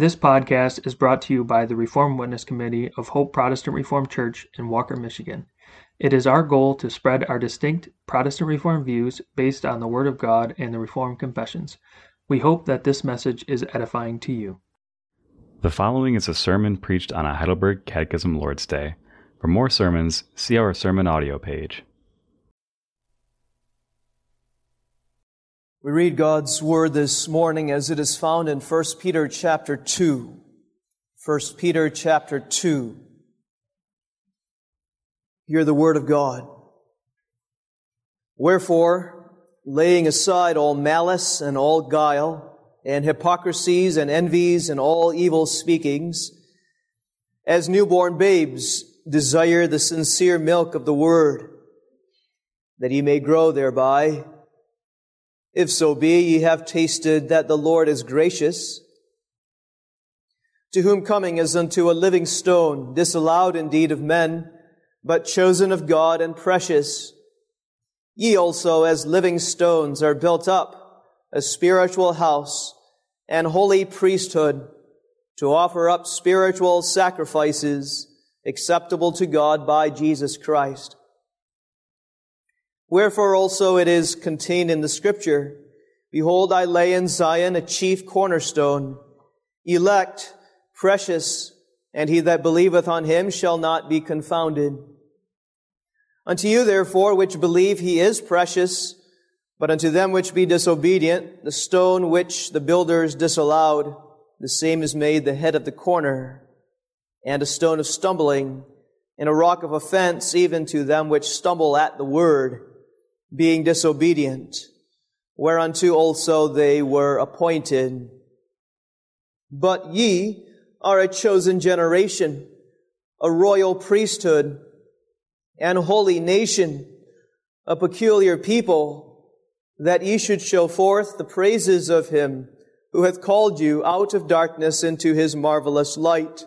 This podcast is brought to you by the Reformed Witness Committee of Hope Protestant Reformed Church in Walker, Michigan. It is our goal to spread our distinct Protestant Reformed views based on the Word of God and the Reformed Confessions. We hope that this message is edifying to you. The following is a sermon preached on a Heidelberg Catechism Lord's Day. For more sermons, see our sermon audio page. We read God's word this morning as it is found in 1 Peter chapter 2. 1 Peter chapter 2. Hear the word of God. Wherefore, laying aside all malice and all guile, and hypocrisies and envies and all evil speakings, as newborn babes desire the sincere milk of the word, that ye may grow thereby. If so be ye have tasted that the Lord is gracious, to whom coming as unto a living stone, disallowed indeed of men, but chosen of God and precious. Ye also as living stones are built up a spiritual house and holy priesthood to offer up spiritual sacrifices acceptable to God by Jesus Christ. Wherefore also it is contained in the scripture, Behold, I lay in Zion a chief cornerstone, elect, precious, and he that believeth on him shall not be confounded. Unto you, therefore, which believe he is precious, but unto them which be disobedient, the stone which the builders disallowed, the same is made the head of the corner, and a stone of stumbling, and a rock of offense, even to them which stumble at the word being disobedient, whereunto also they were appointed. But ye are a chosen generation, a royal priesthood, and holy nation, a peculiar people, that ye should show forth the praises of him who hath called you out of darkness into his marvelous light,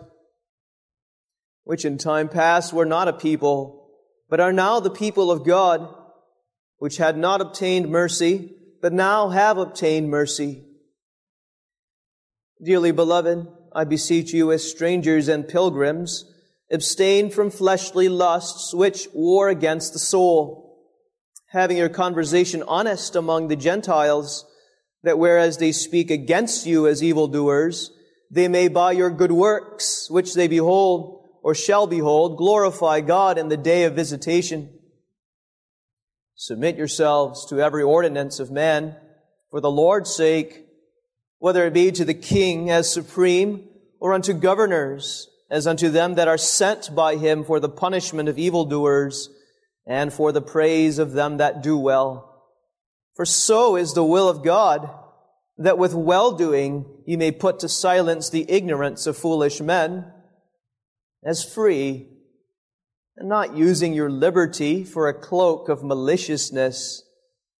which in time past were not a people, but are now the people of God, which had not obtained mercy, but now have obtained mercy. Dearly beloved, I beseech you as strangers and pilgrims, abstain from fleshly lusts which war against the soul, having your conversation honest among the Gentiles, that whereas they speak against you as evildoers, they may by your good works, which they behold or shall behold, glorify God in the day of visitation. Submit yourselves to every ordinance of men for the Lord's sake, whether it be to the king as supreme or unto governors as unto them that are sent by him for the punishment of evildoers and for the praise of them that do well. For so is the will of God, that with well-doing ye may put to silence the ignorance of foolish men, as free and not using your liberty for a cloak of maliciousness,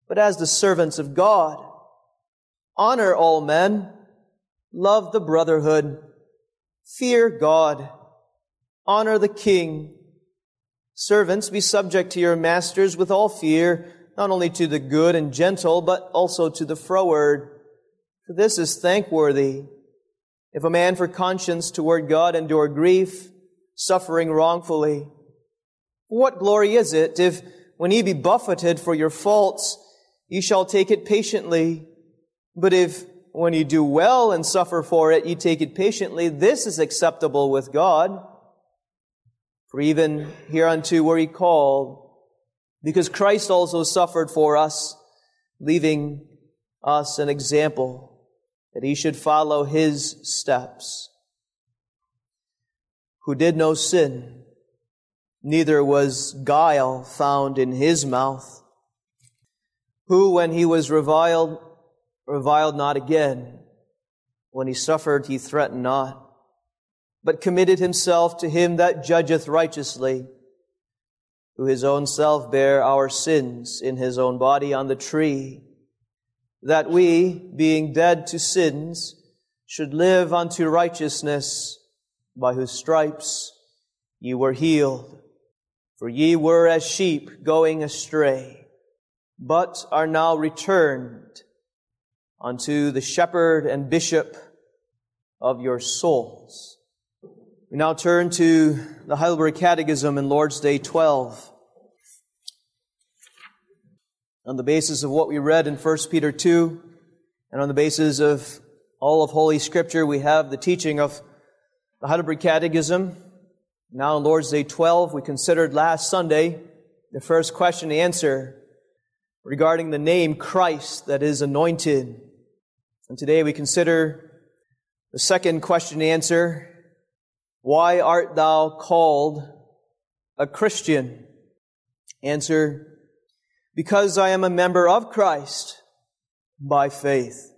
but as the servants of God. Honor all men, love the brotherhood, fear God, honor the king. Servants, be subject to your masters with all fear, not only to the good and gentle, but also to the froward. For this is thankworthy. If a man for conscience toward God endure grief, suffering wrongfully, what glory is it if, when ye be buffeted for your faults, ye shall take it patiently? But if, when ye do well and suffer for it, ye take it patiently, this is acceptable with God. For even hereunto were ye called, because Christ also suffered for us, leaving us an example that he should follow his steps, who did no sin, neither was guile found in his mouth, who, when he was reviled, reviled not again. When he suffered, he threatened not, but committed himself to him that judgeth righteously, who his own self bare our sins in his own body on the tree, that we, being dead to sins, should live unto righteousness, by whose stripes ye were healed. For ye were as sheep going astray, but are now returned unto the shepherd and bishop of your souls. We now turn to the Heidelberg Catechism in Lord's Day 12. On the basis of what we read in 1 Peter 2, and on the basis of all of Holy Scripture, we have the teaching of the Heidelberg Catechism. Now in Lord's Day 12, we considered last Sunday the first question and answer regarding the name Christ that is anointed. And today we consider the second question and answer why art thou called a Christian? Answer, because I am a member of Christ by faith,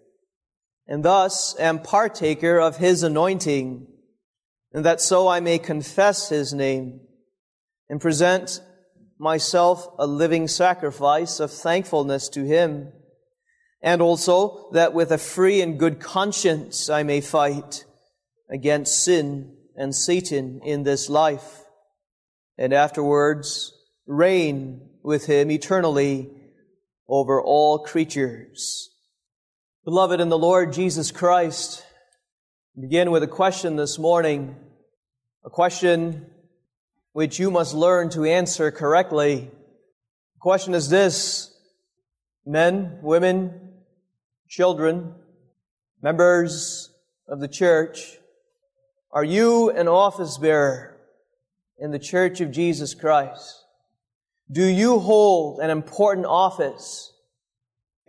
and thus am partaker of his anointing, and that so I may confess his name and present myself a living sacrifice of thankfulness to him, and also that with a free and good conscience I may fight against sin and Satan in this life, and afterwards reign with him eternally over all creatures. Beloved in the Lord Jesus Christ, begin with a question this morning, a question which you must learn to answer correctly. The question is this men, women, children, members of the church, are you an office bearer in the Church of Jesus Christ? Do you hold an important office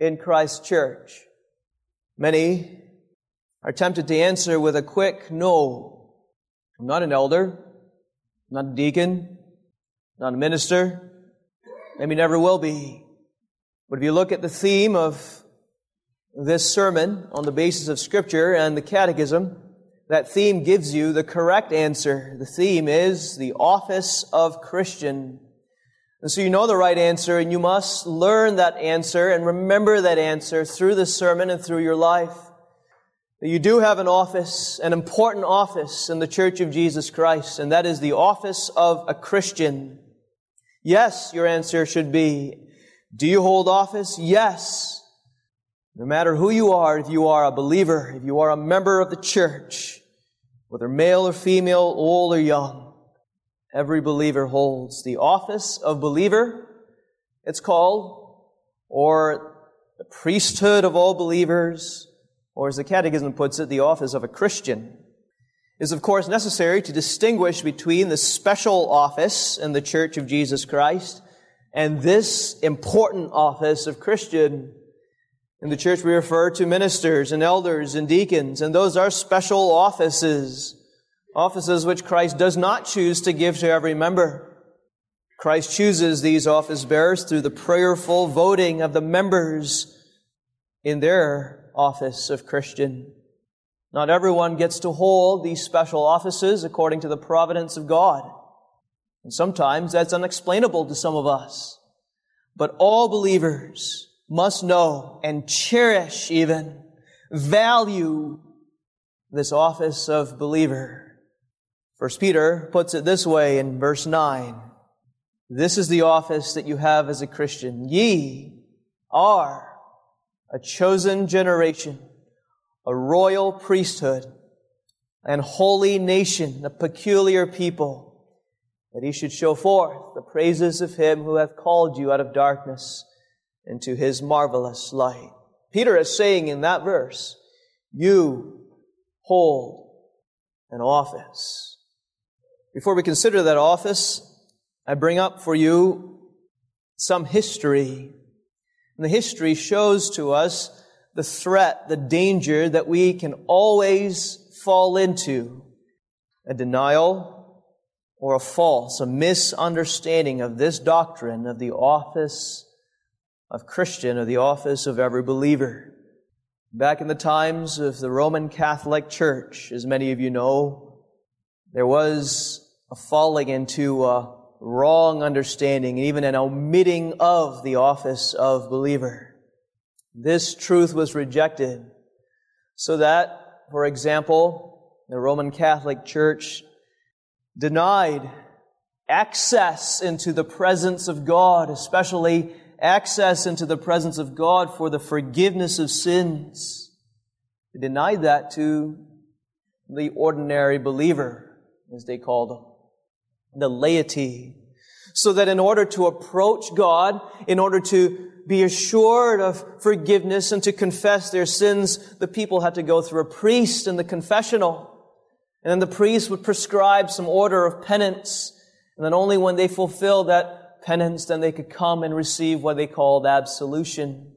in Christ's church? Many are tempted to answer with a quick no. I'm not an elder, not a deacon, not a minister, maybe never will be. But if you look at the theme of this sermon on the basis of Scripture and the Catechism, that theme gives you the correct answer. The theme is the office of Christian. And so you know the right answer and you must learn that answer and remember that answer through the sermon and through your life. That you do have an office, an important office in the Church of Jesus Christ, and that is the office of a Christian. Yes, your answer should be, do you hold office? Yes. No matter who you are, if you are a believer, if you are a member of the church, whether male or female, old or young, every believer holds the office of believer, it's called, or the priesthood of all believers, or as the Catechism puts it, the office of a Christian. is of course necessary to distinguish between the special office in the Church of Jesus Christ and this important office of Christian. In the church, we refer to ministers and elders and deacons, and those are special offices, offices which Christ does not choose to give to every member. Christ chooses these office bearers through the prayerful voting of the members in their office of Christian. Not everyone gets to hold these special offices according to the providence of God. And sometimes that's unexplainable to some of us. But all believers, must know and cherish even, value this office of believer. First Peter puts it this way in verse 9. This is the office that you have as a Christian. Ye are a chosen generation, a royal priesthood, and holy nation, a peculiar people, that he should show forth the praises of him who hath called you out of darkness into his marvelous light. Peter is saying in that verse, you hold an office. Before we consider that office, I bring up for you some history. And the history shows to us the threat, the danger that we can always fall into. A denial or a false, a misunderstanding of this doctrine of the office of Christian, of the office of every believer. Back in the times of the Roman Catholic Church, as many of you know, there was a falling into a wrong understanding and even an omitting of the office of believer. This truth was rejected so that, for example, the Roman Catholic Church denied access into the presence of God, especially access into the presence of God for the forgiveness of sins. They denied that to the ordinary believer, as they called them, the laity, so that in order to approach God, in order to be assured of forgiveness and to confess their sins, the people had to go through a priest in the confessional. And then the priest would prescribe some order of penance. And then only when they fulfilled that penance, then they could come and receive what they called absolution.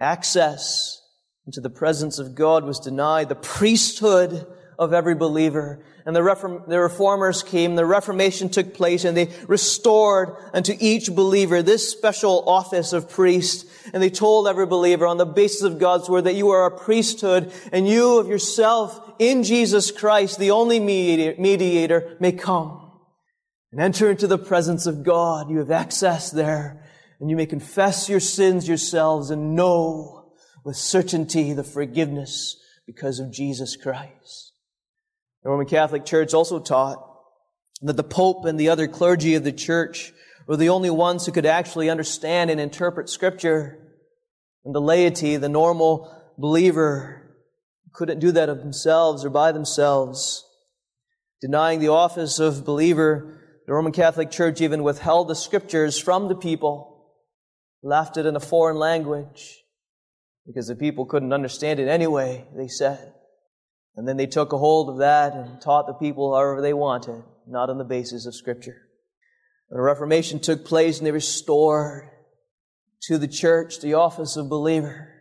Access into the presence of God was denied. The priesthood of every believer. And the, reform, the reformers came, the Reformation took place, and they restored unto each believer this special office of priest. And they told every believer on the basis of God's word that you are a priesthood, and you of yourself in Jesus Christ, the only mediator, mediator may come and enter into the presence of God. You have access there, and you may confess your sins yourselves and know with certainty the forgiveness because of Jesus Christ. The Roman Catholic Church also taught that the Pope and the other clergy of the church were the only ones who could actually understand and interpret Scripture. And the laity, the normal believer, couldn't do that of themselves or by themselves. Denying the office of believer, the Roman Catholic Church even withheld the Scriptures from the people, left it in a foreign language, because the people couldn't understand it anyway, they said. And then they took a hold of that and taught the people however they wanted, not on the basis of Scripture. The Reformation took place and they restored to the church the office of believer.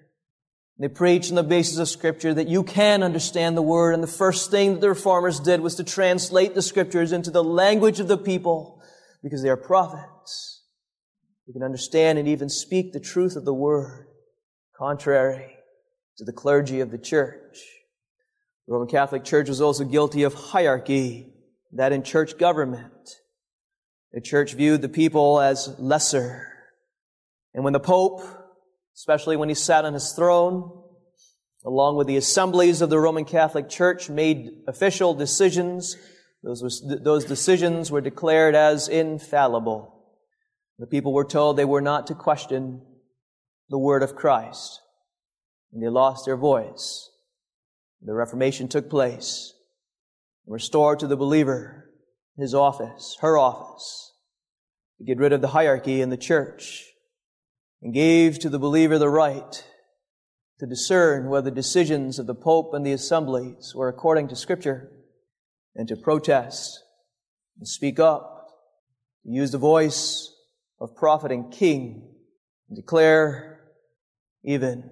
They preached on the basis of Scripture that you can understand the Word, and the first thing that the Reformers did was to translate the Scriptures into the language of the people because they are prophets. who can understand and even speak the truth of the Word, contrary to the clergy of the church. The Roman Catholic Church was also guilty of hierarchy, that in church government. The church viewed the people as lesser. And when the Pope, especially when he sat on his throne, along with the assemblies of the Roman Catholic Church, made official decisions, those, was, those decisions were declared as infallible. The people were told they were not to question the word of Christ, and they lost their voice. The Reformation took place. And restored to the believer his office, her office, to get rid of the hierarchy in the church. And gave to the believer the right to discern whether decisions of the Pope and the assemblies were according to Scripture. And to protest and speak up, to use the voice of prophet and king. And declare even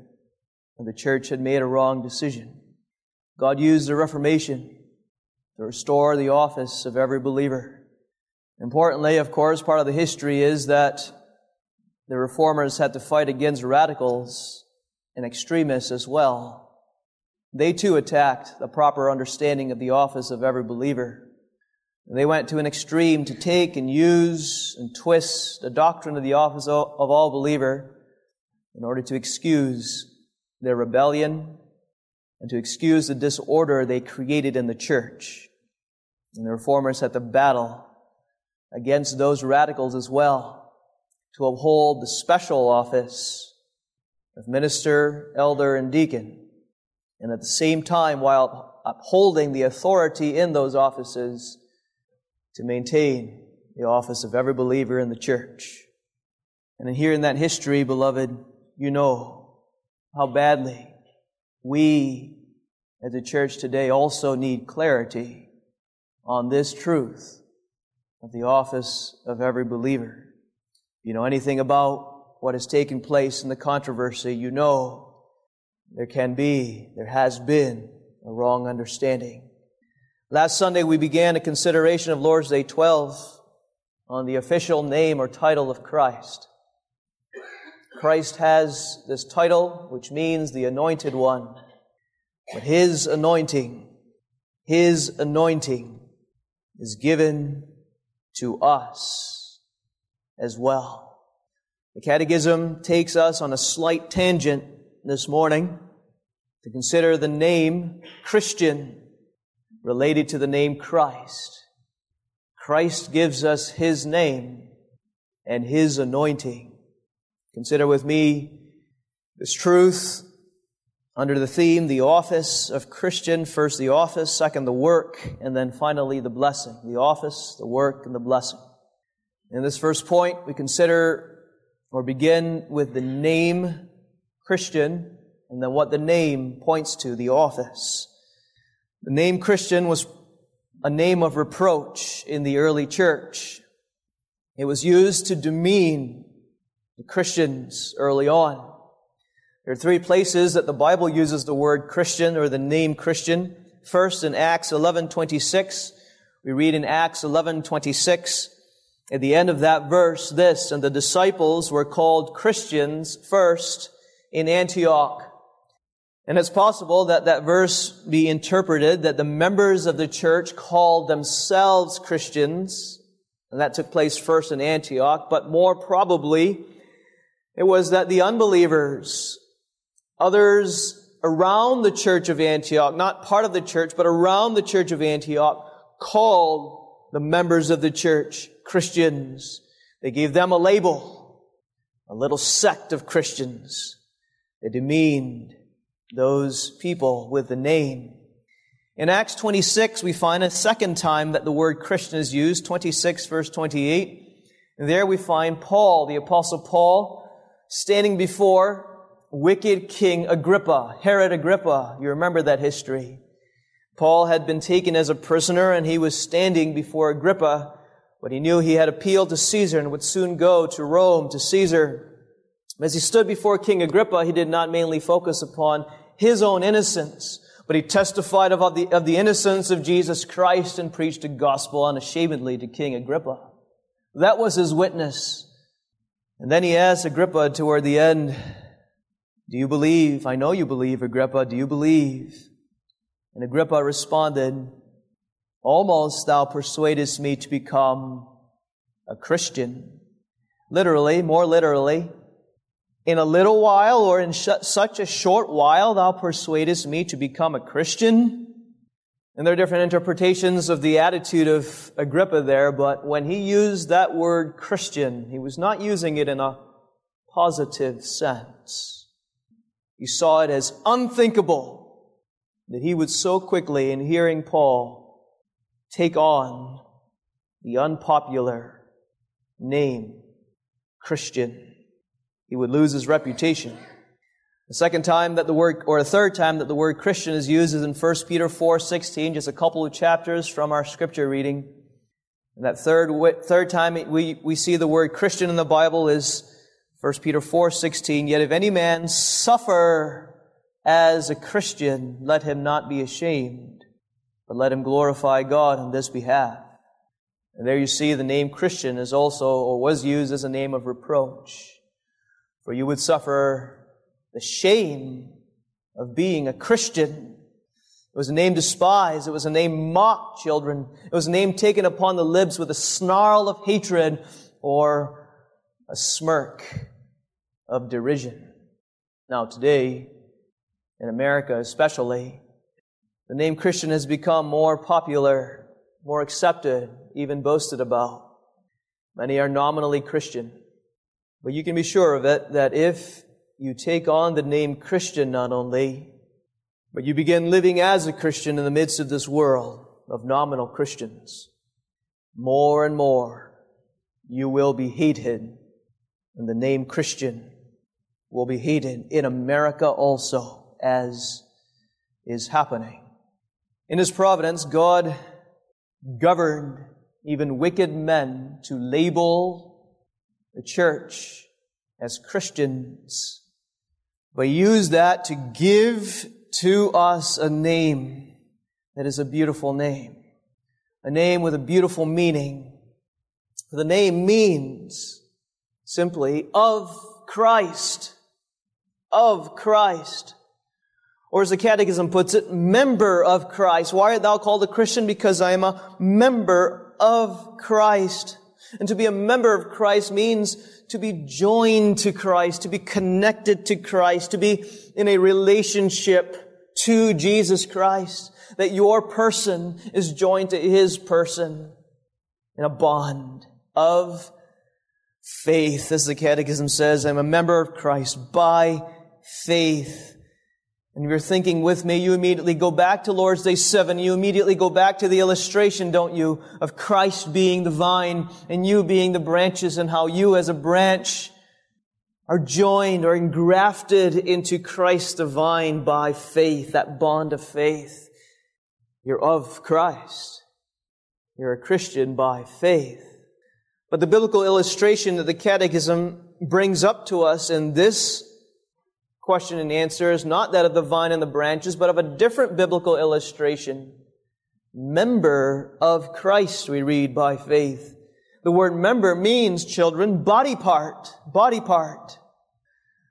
when the church had made a wrong decision. God used the Reformation to restore the office of every believer. Importantly, of course, part of the history is that the reformers had to fight against radicals and extremists as well. They too attacked the proper understanding of the office of every believer. They went to an extreme to take and use and twist the doctrine of the office of all believer in order to excuse their rebellion and to excuse the disorder they created in the church. And the reformers had to battle against those radicals as well to uphold the special office of minister, elder, and deacon. And at the same time, while upholding the authority in those offices, to maintain the office of every believer in the church. And here in that history, beloved, you know how badly we as a church today also need clarity on this truth of the office of every believer. You know anything about what has taken place in the controversy, you know there can be, there has been a wrong understanding. Last Sunday we began a consideration of Lord's Day 12 on the official name or title of Christ. Christ has this title, which means the anointed one. But His anointing, His anointing is given to us as well. The Catechism takes us on a slight tangent this morning to consider the name Christian related to the name Christ. Christ gives us His name and His anointing. Consider with me this truth under the theme, the office of Christian. First, the office, second, the work, and then finally, the blessing. The office, the work, and the blessing. In this first point, we consider or begin with the name Christian and then what the name points to, the office. The name Christian was a name of reproach in the early church. It was used to demean the Christians early on. There are three places that the Bible uses the word Christian or the name Christian. First, in Acts 11:26, we read in Acts 11:26 at the end of that verse this, and the disciples were called Christians first in Antioch. And it's possible that that verse be interpreted that the members of the church called themselves Christians, and that took place first in Antioch, but more probably it was that the unbelievers Others around the church of Antioch, not part of the church, but around the church of Antioch, called the members of the church Christians. They gave them a label, a little sect of Christians. They demeaned those people with the name. In Acts 26, we find a second time that the word Christian is used, 26 verse 28. And there we find Paul, the apostle Paul, standing before wicked King Agrippa, Herod Agrippa. You remember that history. Paul had been taken as a prisoner and he was standing before Agrippa, but he knew he had appealed to Caesar and would soon go to Rome to Caesar. As he stood before King Agrippa, he did not mainly focus upon his own innocence, but he testified of the, of the innocence of Jesus Christ and preached the gospel unashamedly to King Agrippa. That was his witness. And then he asked Agrippa toward the end, do you believe? I know you believe, Agrippa. Do you believe? And Agrippa responded, Almost thou persuadest me to become a Christian. Literally, more literally, in a little while or in sh- such a short while thou persuadest me to become a Christian. And there are different interpretations of the attitude of Agrippa there, but when he used that word Christian, he was not using it in a positive sense. He saw it as unthinkable that he would so quickly, in hearing Paul, take on the unpopular name Christian. He would lose his reputation. The second time that the word, or the third time that the word Christian is used is in 1 Peter 4, 16, just a couple of chapters from our scripture reading. And that third, third time we, we see the word Christian in the Bible is 1 Peter 4:16 Yet if any man suffer as a Christian let him not be ashamed but let him glorify God on this behalf. And there you see the name Christian is also or was used as a name of reproach. For you would suffer the shame of being a Christian. It was a name despised. It was a name mocked, children. It was a name taken upon the lips with a snarl of hatred or a smirk of derision. Now, today, in America especially, the name Christian has become more popular, more accepted, even boasted about. Many are nominally Christian. But you can be sure of it that if you take on the name Christian not only, but you begin living as a Christian in the midst of this world of nominal Christians, more and more you will be hated and the name Christian will be hated in America also, as is happening. In His providence, God governed even wicked men to label the church as Christians, but use that to give to us a name that is a beautiful name, a name with a beautiful meaning. The name means simply of Christ of Christ. Or as the Catechism puts it, member of Christ. Why art thou called a Christian? Because I am a member of Christ. And to be a member of Christ means to be joined to Christ, to be connected to Christ, to be in a relationship to Jesus Christ. That your person is joined to His person in a bond of faith. As the Catechism says, I'm a member of Christ by faith. And if you're thinking with me, you immediately go back to Lord's Day 7. You immediately go back to the illustration, don't you, of Christ being the vine and you being the branches and how you as a branch are joined or engrafted into Christ the vine by faith, that bond of faith. You're of Christ. You're a Christian by faith. But the biblical illustration that the Catechism brings up to us in this question and answer is not that of the vine and the branches, but of a different biblical illustration. Member of Christ, we read by faith. The word member means, children, body part, body part.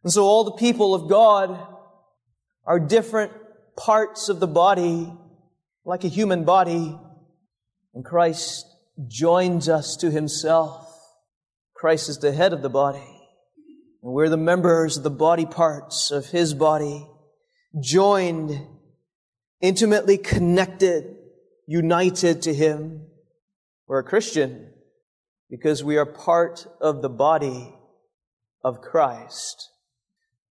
And so all the people of God are different parts of the body, like a human body, and Christ joins us to himself. Christ is the head of the body. And we're the members of the body parts of his body, joined, intimately connected, united to him. We're a Christian because we are part of the body of Christ.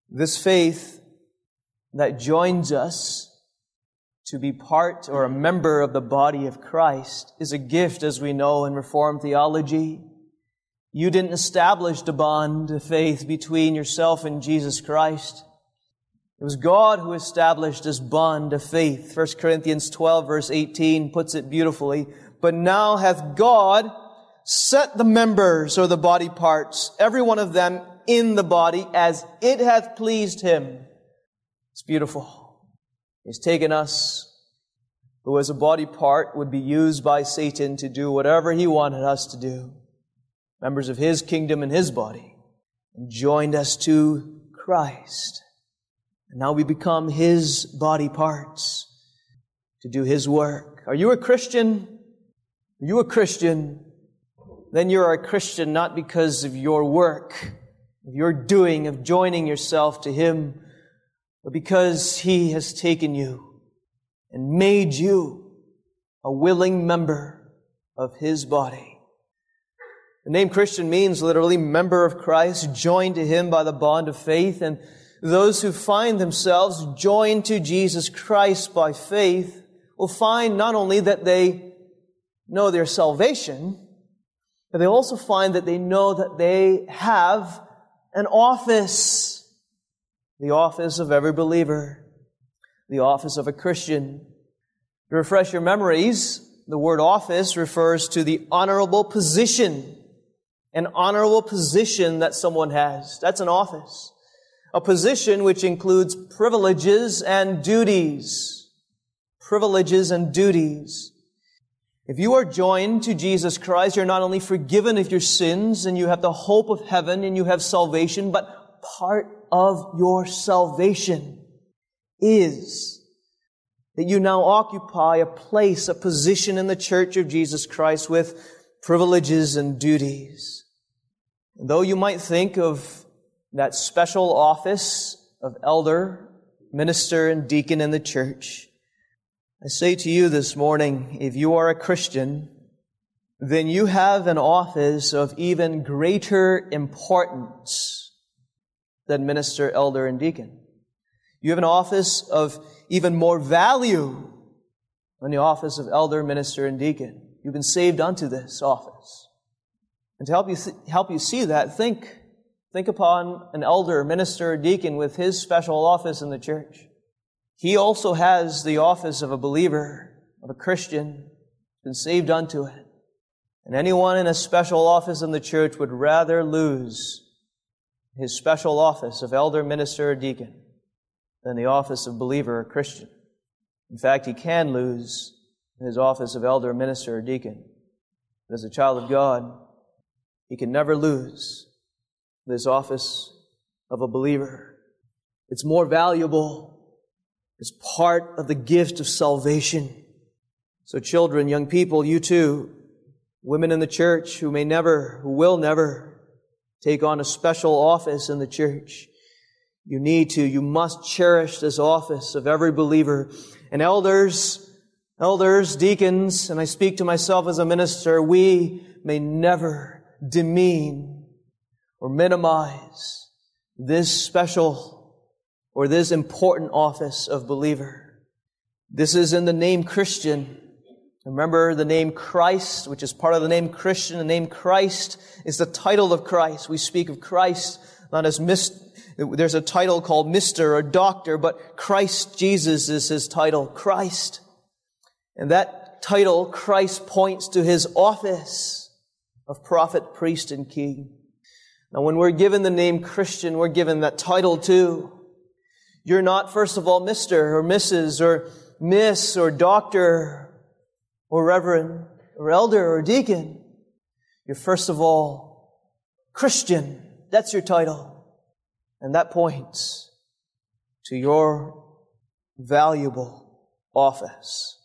This faith that joins us to be part or a member of the body of Christ is a gift, as we know in Reformed theology. You didn't establish the bond of faith between yourself and Jesus Christ. It was God who established this bond of faith. 1 Corinthians 12 verse 18 puts it beautifully. But now hath God set the members or the body parts, every one of them in the body as it hath pleased him. It's beautiful. He's taken us, who as a body part would be used by Satan to do whatever he wanted us to do, members of his kingdom and his body, and joined us to Christ. And now we become his body parts to do his work. Are you a Christian? Are you a Christian? Then you're a Christian not because of your work, of your doing, of joining yourself to him, but because He has taken you and made you a willing member of His body. The name Christian means literally member of Christ, joined to Him by the bond of faith, and those who find themselves joined to Jesus Christ by faith will find not only that they know their salvation, but they also find that they know that they have an office the office of every believer, the office of a Christian. To refresh your memories, the word office refers to the honorable position, an honorable position that someone has. That's an office. A position which includes privileges and duties. Privileges and duties. If you are joined to Jesus Christ, you're not only forgiven of your sins and you have the hope of heaven and you have salvation, but part of your salvation is that you now occupy a place, a position in the church of Jesus Christ with privileges and duties. And though you might think of that special office of elder, minister, and deacon in the church, I say to you this morning, if you are a Christian, then you have an office of even greater importance than minister, elder, and deacon. You have an office of even more value than the office of elder, minister, and deacon. You've been saved unto this office. And to help you, th- help you see that, think, think upon an elder, minister, or deacon with his special office in the church. He also has the office of a believer, of a Christian, been saved unto it. And anyone in a special office in the church would rather lose his special office of elder, minister, or deacon than the office of believer or Christian. In fact, he can lose his office of elder, minister, or deacon. But as a child of God, he can never lose this office of a believer. It's more valuable. It's part of the gift of salvation. So children, young people, you too, women in the church who may never, who will never take on a special office in the church. You need to, you must cherish this office of every believer. And elders, elders, deacons, and I speak to myself as a minister, we may never demean or minimize this special or this important office of believer. This is in the name Christian. Remember the name Christ, which is part of the name Christian. The name Christ is the title of Christ. We speak of Christ not as Mr. There's a title called Mr. or Doctor, but Christ Jesus is his title, Christ. And that title, Christ, points to his office of prophet, priest, and king. Now, when we're given the name Christian, we're given that title too. You're not, first of all, Mr. or Mrs. or Miss or Doctor or Reverend or Elder or Deacon. You're first of all Christian. That's your title. And that points to your valuable office.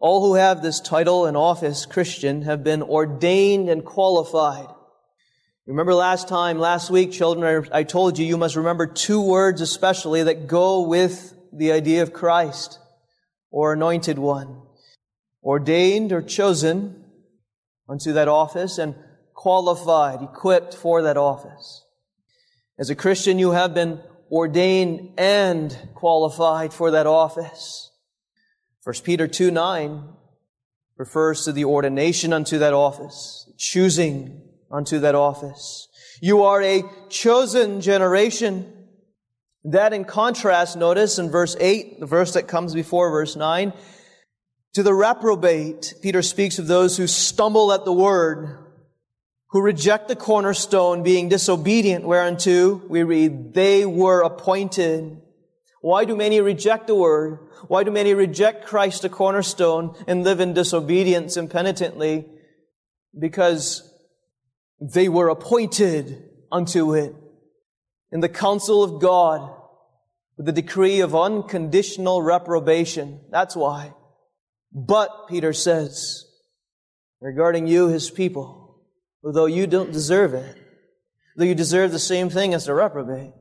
All who have this title and office, Christian, have been ordained and qualified. Remember last time, last week, children, I told you you must remember two words especially that go with the idea of Christ or anointed one. Ordained or chosen unto that office and qualified, equipped for that office. As a Christian, you have been ordained and qualified for that office. 1 Peter 2 9 refers to the ordination unto that office, choosing unto that office. You are a chosen generation. That in contrast, notice in verse 8, the verse that comes before verse 9, to the reprobate, Peter speaks of those who stumble at the word, who reject the cornerstone, being disobedient, whereunto we read, they were appointed. Why do many reject the word? Why do many reject Christ, the cornerstone, and live in disobedience impenitently? Because they were appointed unto it in the counsel of God with the decree of unconditional reprobation. That's why. But, Peter says, regarding you, his people, although you don't deserve it, though you deserve the same thing as the reprobate.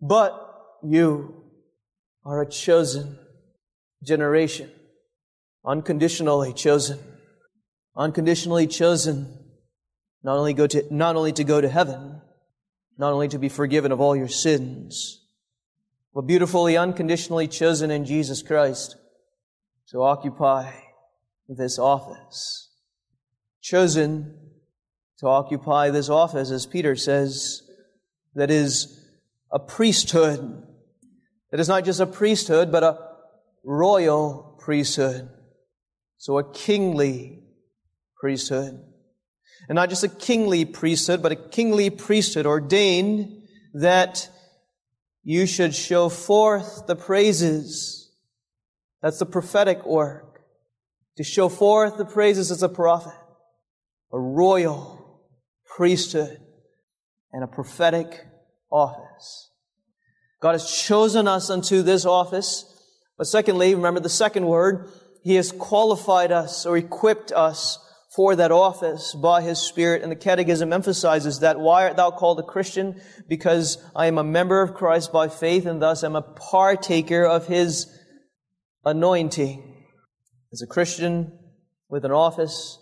But you are a chosen generation, unconditionally chosen, unconditionally chosen, not only go to, not only to go to heaven, not only to be forgiven of all your sins, but beautifully, unconditionally chosen in Jesus Christ to occupy this office. Chosen to occupy this office, as Peter says, that is a priesthood. That is not just a priesthood, but a royal priesthood. So a kingly priesthood. And not just a kingly priesthood, but a kingly priesthood ordained that you should show forth the praises. That's the prophetic work. To show forth the praises as a prophet. A royal priesthood, and a prophetic office. God has chosen us unto this office. But secondly, remember the second word, He has qualified us or equipped us for that office by His Spirit. And the Catechism emphasizes that. Why art thou called a Christian? Because I am a member of Christ by faith and thus am a partaker of His anointing. As a Christian with an office,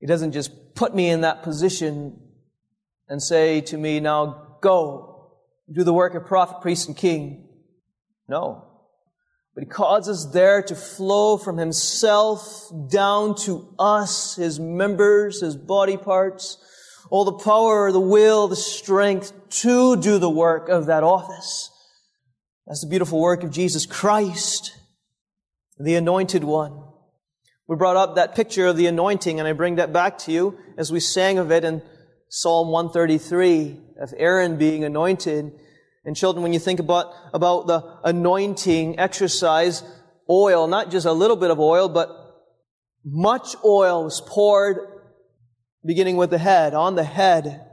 He doesn't just put me in that position and say to me, now go, do the work of prophet, priest, and king. No. But he causes there to flow from himself down to us, his members, his body parts, all the power, the will, the strength to do the work of that office. That's the beautiful work of Jesus Christ, the anointed one. We brought up that picture of the anointing, and I bring that back to you as we sang of it in Psalm 133 of Aaron being anointed. And children, when you think about, about the anointing exercise, oil, not just a little bit of oil, but much oil was poured beginning with the head, on the head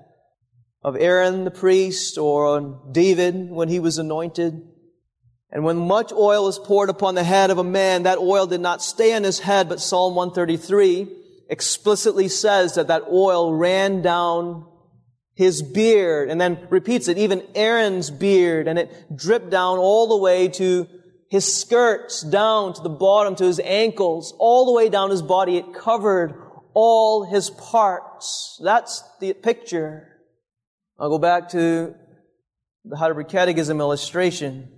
of Aaron the priest or on David when he was anointed. And when much oil was poured upon the head of a man, that oil did not stay on his head, but Psalm 133 explicitly says that that oil ran down his beard and then repeats it, even Aaron's beard, and it dripped down all the way to his skirts, down to the bottom, to his ankles, all the way down his body. It covered all his parts. That's the picture. I'll go back to the Heidelberg Catechism illustration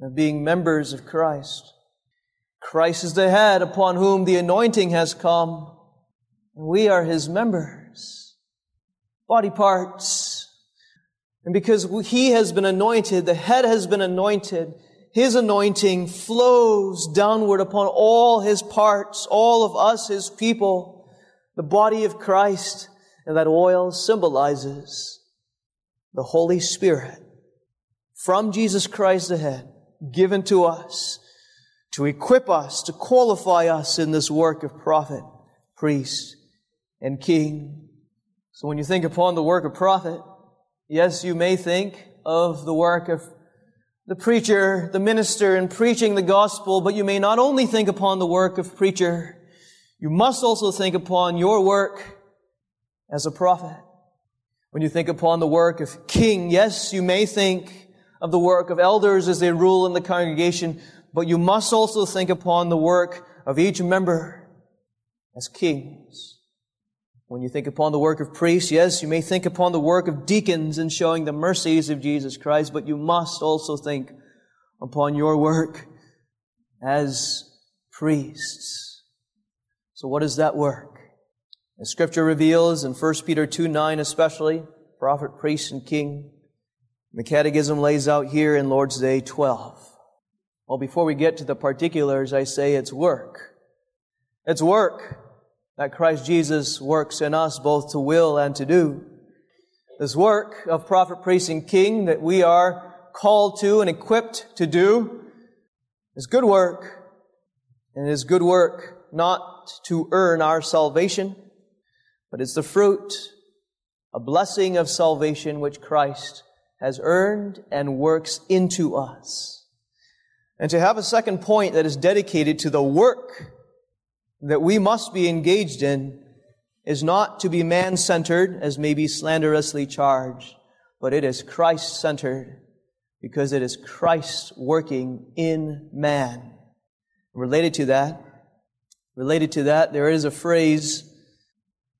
of being members of Christ. Christ is the head upon whom the anointing has come. And we are his members, body parts. And because he has been anointed, the head has been anointed, his anointing flows downward upon all his parts, all of us, his people, the body of Christ. And that oil symbolizes the Holy Spirit from Jesus Christ the head, given to us to equip us, to qualify us in this work of prophet, priest, and king. So when you think upon the work of prophet, yes, you may think of the work of the preacher, the minister in preaching the gospel, but you may not only think upon the work of preacher, you must also think upon your work as a prophet. When you think upon the work of king, yes, you may think of the work of elders as they rule in the congregation, but you must also think upon the work of each member as kings. When you think upon the work of priests, yes, you may think upon the work of deacons in showing the mercies of Jesus Christ, but you must also think upon your work as priests. So what is that work? As scripture reveals in 1 Peter 2 9 especially, prophet, priest, and king, the catechism lays out here in Lord's Day 12. Well, before we get to the particulars, I say it's work. It's work that Christ Jesus works in us both to will and to do. This work of prophet, priest, and king that we are called to and equipped to do is good work. And it is good work not to earn our salvation, but it's the fruit, a blessing of salvation which Christ has earned and works into us. And to have a second point that is dedicated to the work that we must be engaged in is not to be man centered, as may be slanderously charged, but it is Christ centered because it is Christ working in man. Related to that, related to that, there is a phrase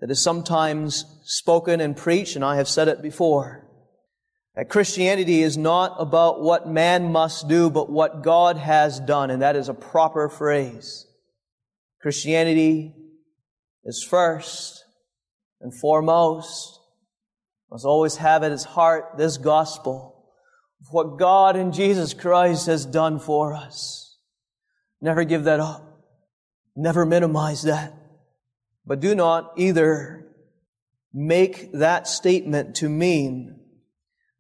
that is sometimes spoken and preached, and I have said it before. That Christianity is not about what man must do, but what God has done, and that is a proper phrase. Christianity is first and foremost, must always have at its heart this gospel of what God and Jesus Christ has done for us. Never give that up. Never minimize that. But do not either make that statement to mean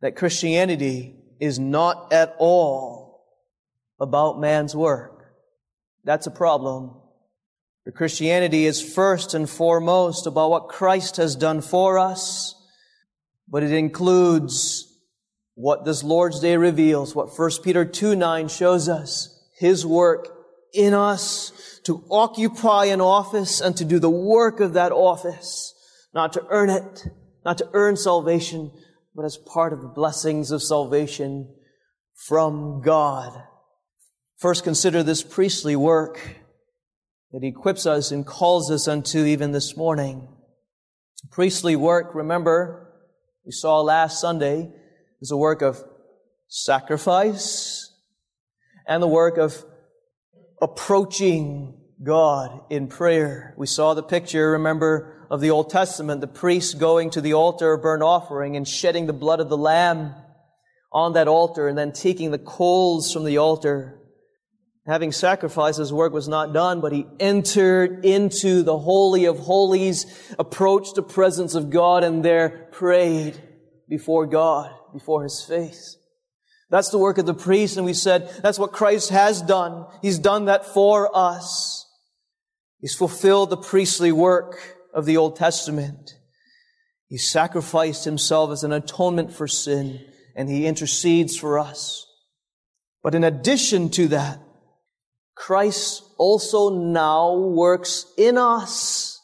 that Christianity is not at all about man's work. That's a problem. Christianity is first and foremost about what Christ has done for us, but it includes what this Lord's Day reveals, what 1 Peter 2 9 shows us, His work in us to occupy an office and to do the work of that office, not to earn it, not to earn salvation, but as part of the blessings of salvation from God. First, consider this priestly work that equips us and calls us unto even this morning. Priestly work, remember, we saw last Sunday, is a work of sacrifice and the work of approaching God in prayer. We saw the picture, remember, of the Old Testament, the priest going to the altar of burnt offering and shedding the blood of the lamb on that altar and then taking the coals from the altar. Having sacrificed, his work was not done, but he entered into the Holy of Holies, approached the presence of God, and there prayed before God, before his face. That's the work of the priest, and we said that's what Christ has done. He's done that for us. He's fulfilled the priestly work of the Old Testament. He sacrificed himself as an atonement for sin and he intercedes for us. But in addition to that, Christ also now works in us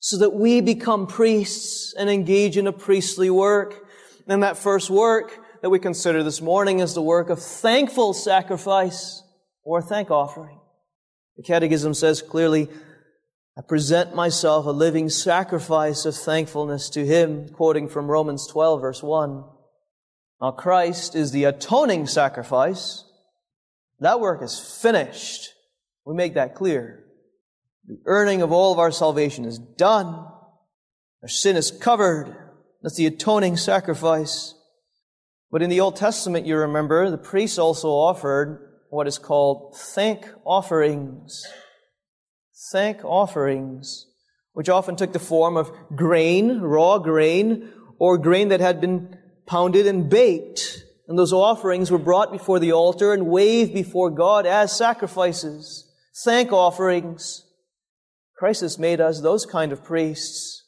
so that we become priests and engage in a priestly work. And that first work that we consider this morning is the work of thankful sacrifice or thank offering. The Catechism says clearly, I present myself a living sacrifice of thankfulness to Him, quoting from Romans 12, verse 1. Now, Christ is the atoning sacrifice. That work is finished. We make that clear. The earning of all of our salvation is done. Our sin is covered. That's the atoning sacrifice. But in the Old Testament, you remember, the priests also offered what is called thank offerings. Thank offerings, which often took the form of grain, raw grain, or grain that had been pounded and baked. And those offerings were brought before the altar and waved before God as sacrifices, thank offerings. Christ has made us those kind of priests,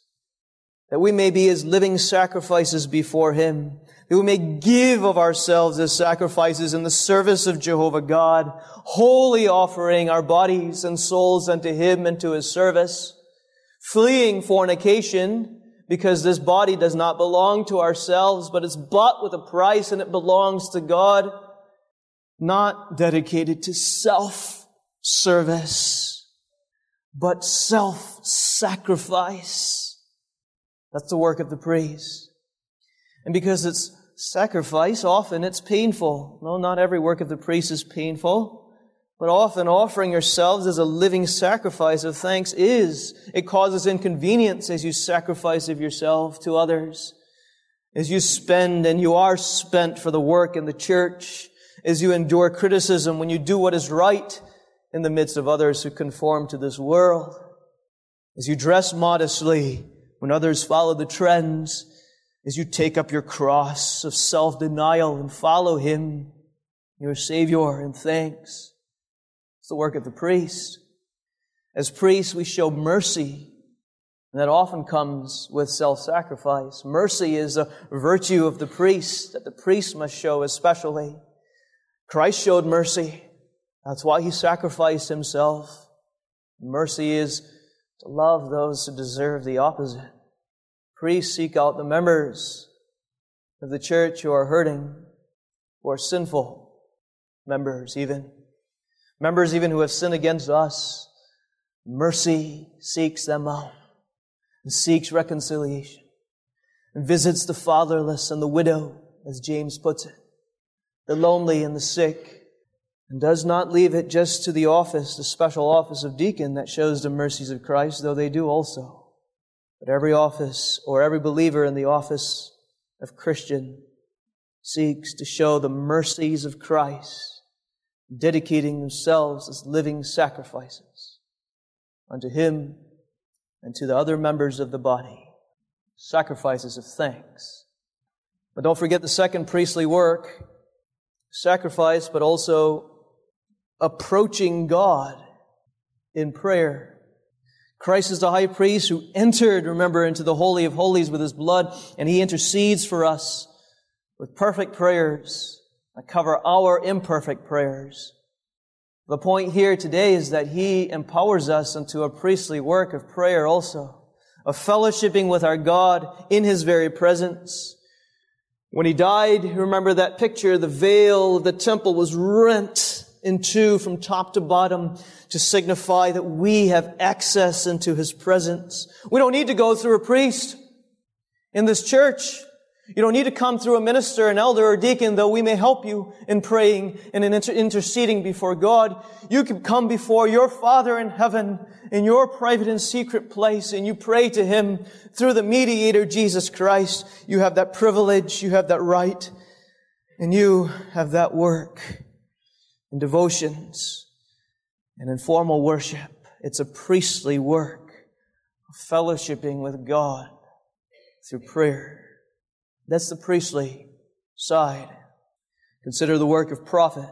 that we may be as living sacrifices before Him, that we may give of ourselves as sacrifices in the service of Jehovah God, wholly offering our bodies and souls unto Him and to His service, fleeing fornication, because this body does not belong to ourselves, but it's bought with a price and it belongs to God, not dedicated to self-service, but self-sacrifice. That's the work of the priest. And because it's sacrifice, often it's painful. No, not every work of the priest is painful. But often offering yourselves as a living sacrifice of thanks is. It causes inconvenience as you sacrifice of yourself to others. As you spend and you are spent for the work in the church. As you endure criticism when you do what is right in the midst of others who conform to this world. As you dress modestly when others follow the trends. As you take up your cross of self-denial and follow Him, your Savior, in thanks. It's the work of the priest. As priests, we show mercy, and that often comes with self-sacrifice. Mercy is a virtue of the priest that the priest must show especially. Christ showed mercy. That's why he sacrificed himself. Mercy is to love those who deserve the opposite. Priests seek out the members of the church who are hurting, who are sinful, members even. Members even who have sinned against us, mercy seeks them out and seeks reconciliation and visits the fatherless and the widow, as James puts it, the lonely and the sick, and does not leave it just to the office, the special office of deacon that shows the mercies of Christ, though they do also. But every office or every believer in the office of Christian seeks to show the mercies of Christ dedicating themselves as living sacrifices unto Him and to the other members of the body, sacrifices of thanks. But don't forget the second priestly work, sacrifice, but also approaching God in prayer. Christ is the high priest who entered, remember, into the Holy of Holies with his blood, and he intercedes for us with perfect prayers that cover our imperfect prayers. The point here today is that He empowers us into a priestly work of prayer also, of fellowshipping with our God in His very presence. When He died, remember that picture, the veil of the temple was rent in two from top to bottom to signify that we have access into His presence. We don't need to go through a priest in this church. You don't need to come through a minister, an elder, or deacon, though we may help you in praying and in inter- interceding before God. You can come before your Father in heaven in your private and secret place and you pray to Him through the mediator, Jesus Christ. You have that privilege, you have that right, and you have that work in devotions and in formal worship. It's a priestly work of fellowshipping with God through prayer. That's the priestly side. Consider the work of prophet.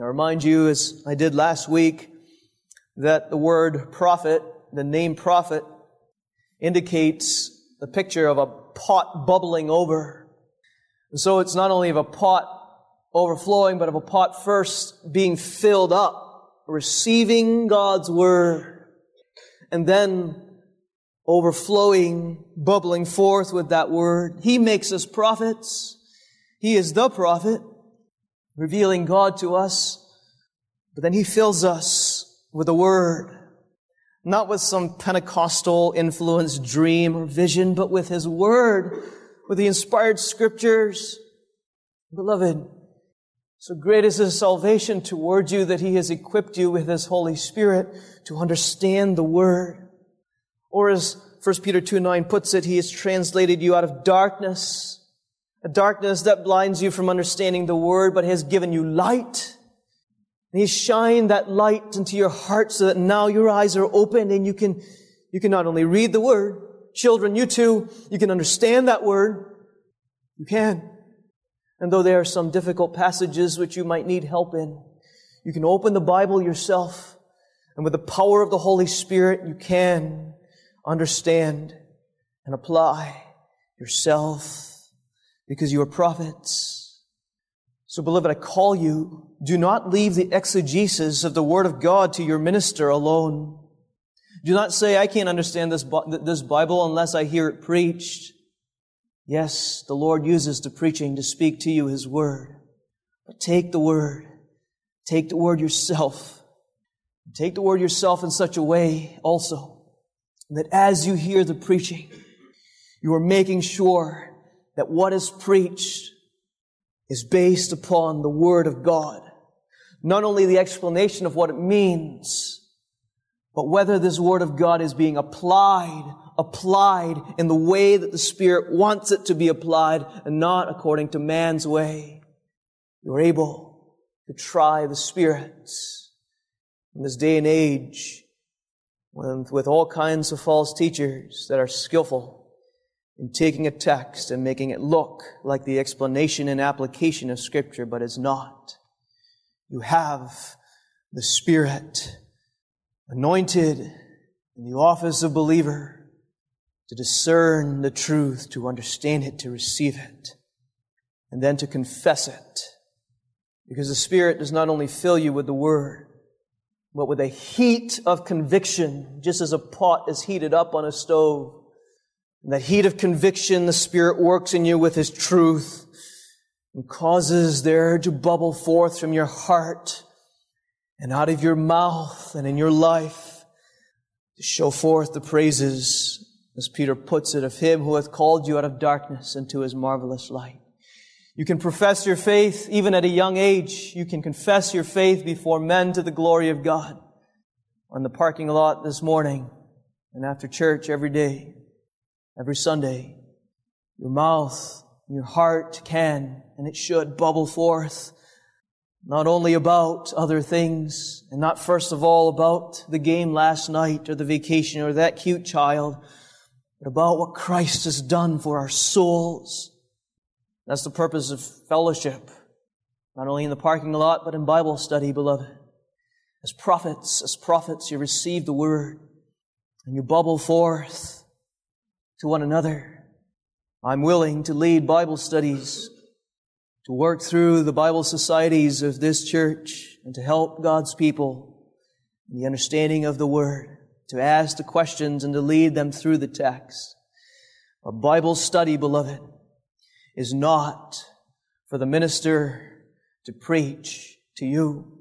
I remind you, as I did last week, that the word prophet, the name prophet, indicates the picture of a pot bubbling over. And so it's not only of a pot overflowing, but of a pot first being filled up, receiving God's word, and then overflowing, bubbling forth with that word. He makes us prophets. He is the prophet, revealing God to us. But then He fills us with a word. Not with some Pentecostal influenced dream or vision, but with His word, with the inspired scriptures, Beloved, so great is His salvation toward you that He has equipped you with His Holy Spirit to understand the Word. Or as 1 Peter 2 9 puts it, He has translated you out of darkness, a darkness that blinds you from understanding the Word, but has given you light. And He's shined that light into your heart so that now your eyes are open and you can, you can not only read the Word, children, you too, you can understand that Word. You can. And though there are some difficult passages which you might need help in, you can open the Bible yourself, and with the power of the Holy Spirit, you can understand and apply yourself because you are prophets. So, beloved, I call you, do not leave the exegesis of the Word of God to your minister alone. Do not say, I can't understand this, this Bible unless I hear it preached. Yes, the Lord uses the preaching to speak to you His Word. But take the Word. Take the Word yourself. Take the Word yourself in such a way also that as you hear the preaching, you are making sure that what is preached is based upon the Word of God. Not only the explanation of what it means, but whether this Word of God is being applied applied in the way that the Spirit wants it to be applied and not according to man's way. You're able to try the spirits in this day and age with all kinds of false teachers that are skillful in taking a text and making it look like the explanation and application of Scripture, but is not. You have the Spirit anointed in the office of believer to discern the truth, to understand it, to receive it, and then to confess it. Because the Spirit does not only fill you with the Word, but with a heat of conviction, just as a pot is heated up on a stove. That heat of conviction, the Spirit works in you with His truth and causes there to bubble forth from your heart and out of your mouth and in your life to show forth the praises as Peter puts it, of him who hath called you out of darkness into his marvelous light. You can profess your faith even at a young age. You can confess your faith before men to the glory of God. On the parking lot this morning and after church every day, every Sunday, your mouth, your heart can and it should bubble forth not only about other things and not first of all about the game last night or the vacation or that cute child, but about what Christ has done for our souls. That's the purpose of fellowship, not only in the parking lot, but in Bible study, beloved. As prophets, as prophets, you receive the word and you bubble forth to one another. I'm willing to lead Bible studies, to work through the Bible societies of this church, and to help God's people in the understanding of the word to ask the questions and to lead them through the text. A Bible study, beloved, is not for the minister to preach to you,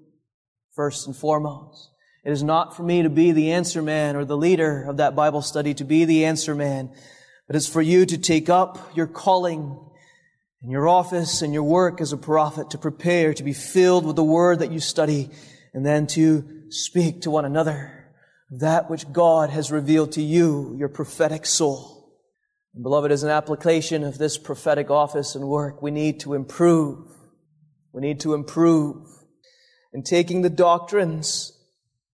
first and foremost. It is not for me to be the answer man or the leader of that Bible study to be the answer man, but it's for you to take up your calling and your office and your work as a prophet to prepare to be filled with the word that you study and then to speak to one another that which God has revealed to you, your prophetic soul. And beloved, as an application of this prophetic office and work, we need to improve. We need to improve in taking the doctrines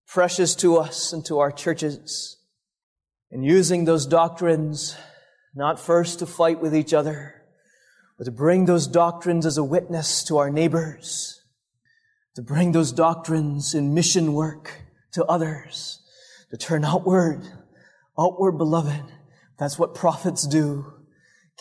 precious to us and to our churches and using those doctrines not first to fight with each other, but to bring those doctrines as a witness to our neighbors, to bring those doctrines in mission work to others to turn outward, outward, beloved. That's what prophets do.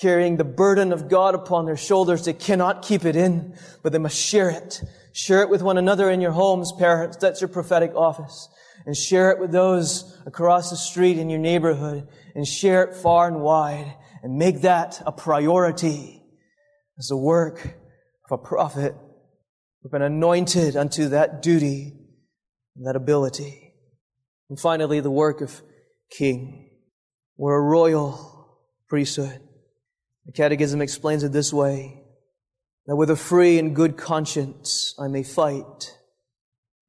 Carrying the burden of God upon their shoulders, they cannot keep it in, but they must share it. Share it with one another in your homes, parents. That's your prophetic office. And share it with those across the street in your neighborhood and share it far and wide and make that a priority as the work of a prophet who've been anointed unto that duty and that ability. And finally, the work of king. We're a royal priesthood. The Catechism explains it this way that with a free and good conscience I may fight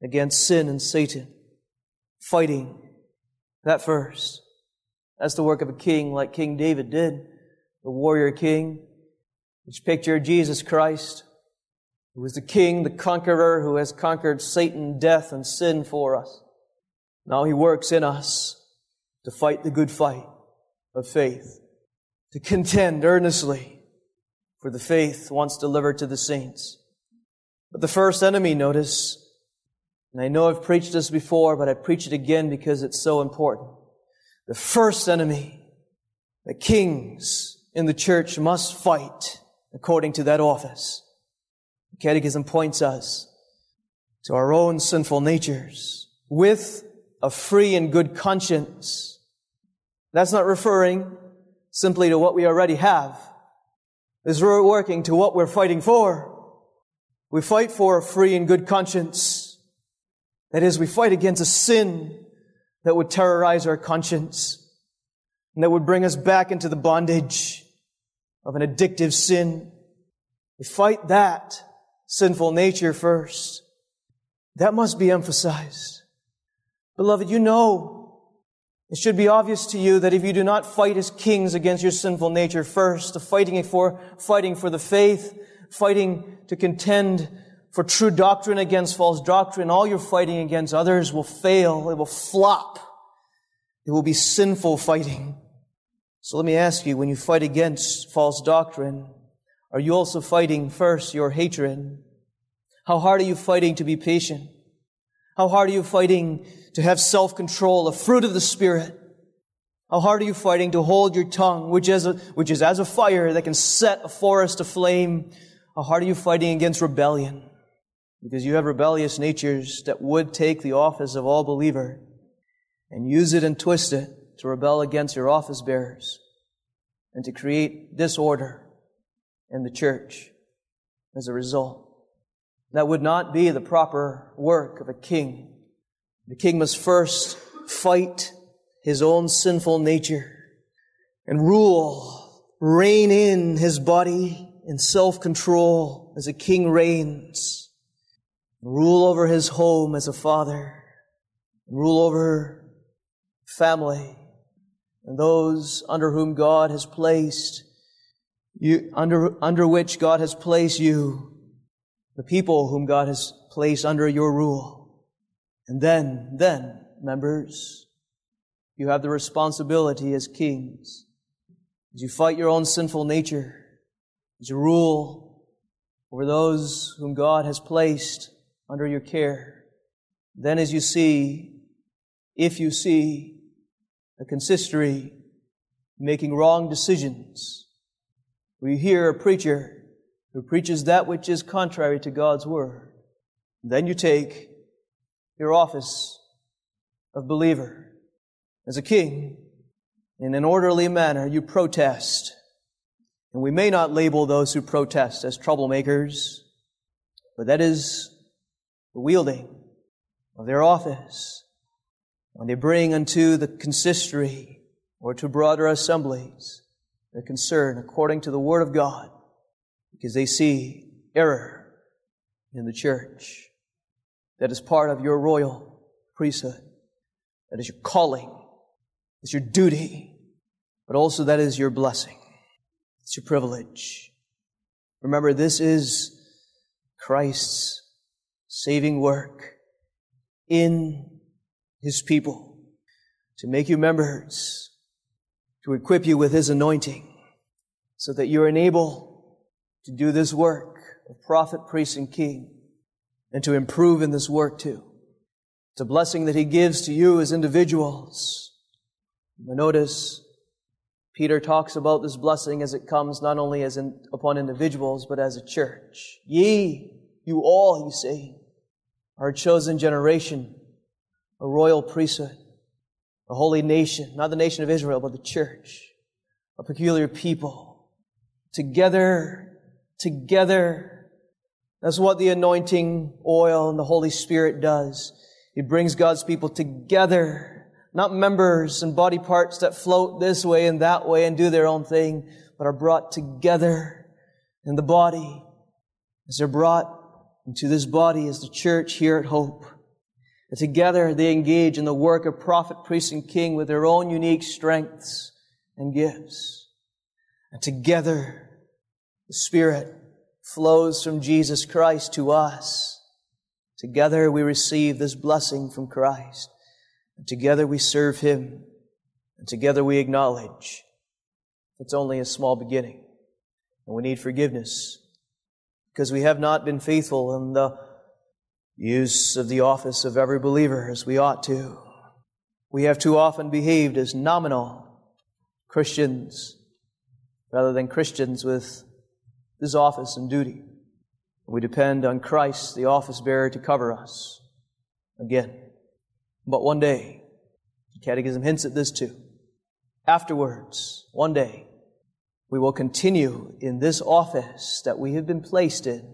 against sin and Satan. Fighting. That first. That's the work of a king like King David did, the warrior king, which pictured Jesus Christ, who is the king, the conqueror, who has conquered Satan, death, and sin for us. Now he works in us to fight the good fight of faith, to contend earnestly for the faith once delivered to the saints. But the first enemy, notice, and I know I've preached this before, but I preach it again because it's so important. The first enemy that kings in the church must fight according to that office. The Catechism points us to our own sinful natures with a free and good conscience. That's not referring simply to what we already have. It's working to what we're fighting for. We fight for a free and good conscience that is, we fight against a sin that would terrorize our conscience and that would bring us back into the bondage of an addictive sin. We fight that sinful nature first. That must be emphasized. Beloved, you know, it should be obvious to you that if you do not fight as kings against your sinful nature first, the fighting for, fighting for the faith, fighting to contend for true doctrine against false doctrine, all your fighting against others will fail. It will flop. It will be sinful fighting. So let me ask you, when you fight against false doctrine, are you also fighting first your hatred? How hard are you fighting to be patient? How hard are you fighting to have self-control, a fruit of the Spirit? How hard are you fighting to hold your tongue, which is, a, which is as a fire that can set a forest aflame? How hard are you fighting against rebellion? because you have rebellious natures that would take the office of all believer and use it and twist it to rebel against your office bearers and to create disorder in the church as a result. That would not be the proper work of a king. The king must first fight his own sinful nature and rule, rein in his body in self-control as a king reigns rule over his home as a father, rule over family, and those under whom God has placed you, under, under which God has placed you, the people whom God has placed under your rule. And then, then, members, you have the responsibility as kings, as you fight your own sinful nature, as you rule over those whom God has placed under your care. Then as you see, if you see a consistory making wrong decisions, we hear a preacher who preaches that which is contrary to God's word, then you take your office of believer as a king in an orderly manner, you protest. And we may not label those who protest as troublemakers, but that is the wielding of their office when they bring unto the consistory or to broader assemblies their concern according to the Word of God because they see error in the church. That is part of your royal priesthood. That is your calling. It's your duty. But also that is your blessing. It's your privilege. Remember, this is Christ's saving work in His people to make you members, to equip you with His anointing so that you're enabled to do this work of prophet, priest, and king and to improve in this work too. It's a blessing that He gives to you as individuals. But notice Peter talks about this blessing as it comes not only as in, upon individuals, but as a church. Ye, you all, he's saying, are a chosen generation, a royal priesthood, a holy nation, not the nation of Israel, but the church, a peculiar people. Together, together. That's what the anointing oil and the Holy Spirit does. It brings God's people together, not members and body parts that float this way and that way and do their own thing, but are brought together in the body as they're brought into this body as the church here at Hope. And together they engage in the work of prophet, priest, and king with their own unique strengths and gifts. And together the Spirit flows from Jesus Christ to us. Together we receive this blessing from Christ. And together we serve Him. And together we acknowledge it's only a small beginning. And we need forgiveness because we have not been faithful in the use of the office of every believer as we ought to. We have too often behaved as nominal Christians rather than Christians with this office and duty. We depend on Christ, the office bearer, to cover us again. But one day, the Catechism hints at this too. Afterwards, one day, we will continue in this office that we have been placed in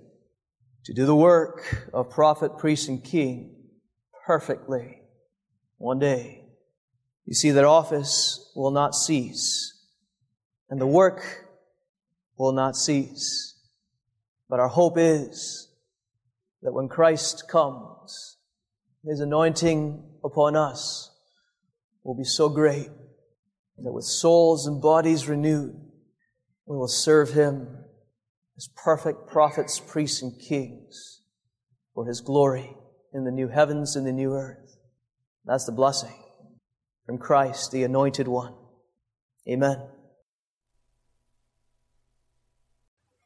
to do the work of prophet, priest, and king perfectly one day. You see, that office will not cease, and the work will not cease. But our hope is that when Christ comes, His anointing upon us will be so great that with souls and bodies renewed, we will serve him as perfect prophets, priests, and kings for his glory in the new heavens and the new earth. That's the blessing from Christ, the anointed one. Amen.